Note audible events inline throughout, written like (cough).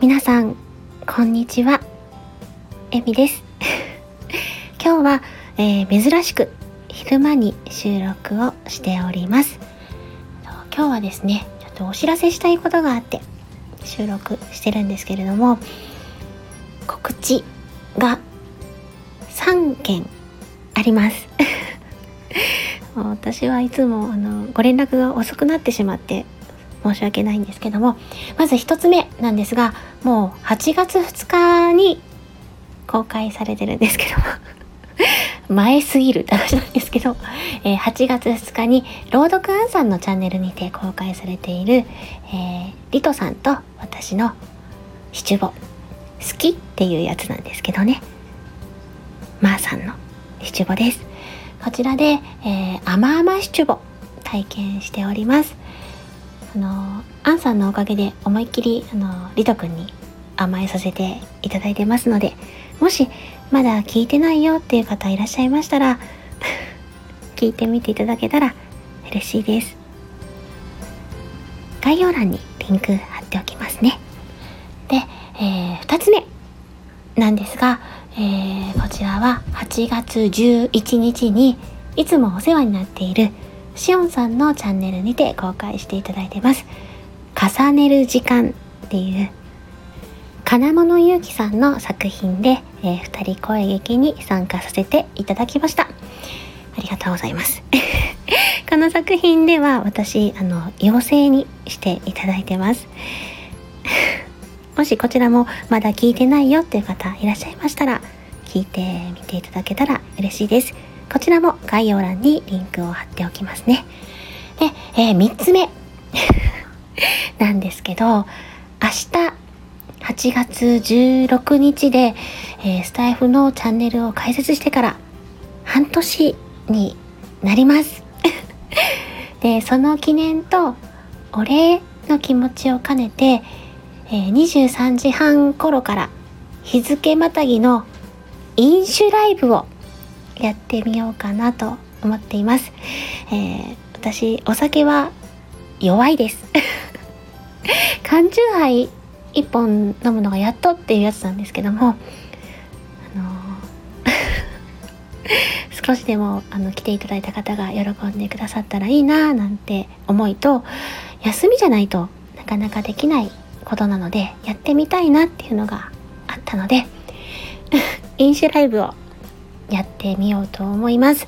皆さんこんにちは。えみです。(laughs) 今日は、えー、珍しく昼間に収録をしております。今日はですねちょっとお知らせしたいことがあって収録してるんですけれども告知が3件あります。(laughs) 私はいつもあのご連絡が遅くなってしまって申し訳ないんですけどもまず1つ目なんですがもう8月2日に公開されてるんですけども (laughs) 前すぎるって話なんですけど、えー、8月2日に朗読アンさんのチャンネルにて公開されている、えー、リトさんと私の七五好きっていうやつなんですけどね。まー、さんの七五です。こちらで、えー、甘々七五体験しております。あのアンさんのおかげで思いっきりあのリトくんに甘えさせていただいてますのでもしまだ聞いてないよっていう方いらっしゃいましたら (laughs) 聞いてみていただけたら嬉しいです。概要欄にリンク貼っておきますね。で、えー、2つ目なんですが、えー、ちらは8月11日にいつもお世話になっているしおんさんのチャンネルにて公開していただいてます重ねる時間っていう金物ゆうきさんの作品で、えー、二人声劇に参加させていただきました。ありがとうございます。(laughs) この作品では私、あの、妖精にしていただいてます。(laughs) もしこちらもまだ聞いてないよっていう方いらっしゃいましたら、聞いてみていただけたら嬉しいです。こちらも概要欄にリンクを貼っておきますね。で、えー、3つ目 (laughs) なんですけど、明日8月16日で、えー、スタイフのチャンネルを開設してから半年になります。(laughs) で、その記念とお礼の気持ちを兼ねて、えー、23時半頃から日付またぎの飲酒ライブをやってみようかなと思っています。えー、私、お酒は弱いです。缶チューハイ1本飲むのがやっとっていうやつなんですけども、あの少しでもあの来ていただいた方が喜んでくださったらいいななんて思いと休みじゃないとなかなかできないことなのでやってみたいなっていうのがあったので飲酒ライブをやってみようと思います。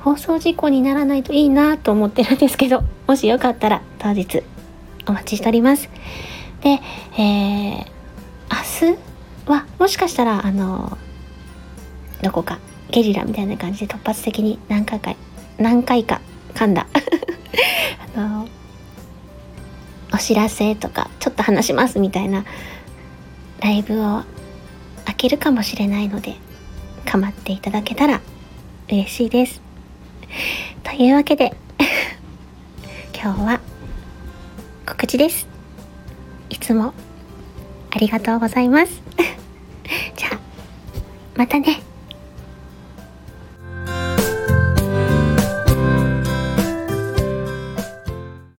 放送事故にならないといいなと思ってるんですけどもしよかったら当日お待ちしております。で、えー、明日はもしかしたらあのどこかゲリラみたいな感じで突発的に何回か何回か噛んだ。(laughs) あのお知らせとかちょっと話しますみたいなライブを開けるかもしれないので構っていただけたら嬉しいですというわけで (laughs) 今日は告知ですいつもありがとうございます。(laughs) じゃあ、またね。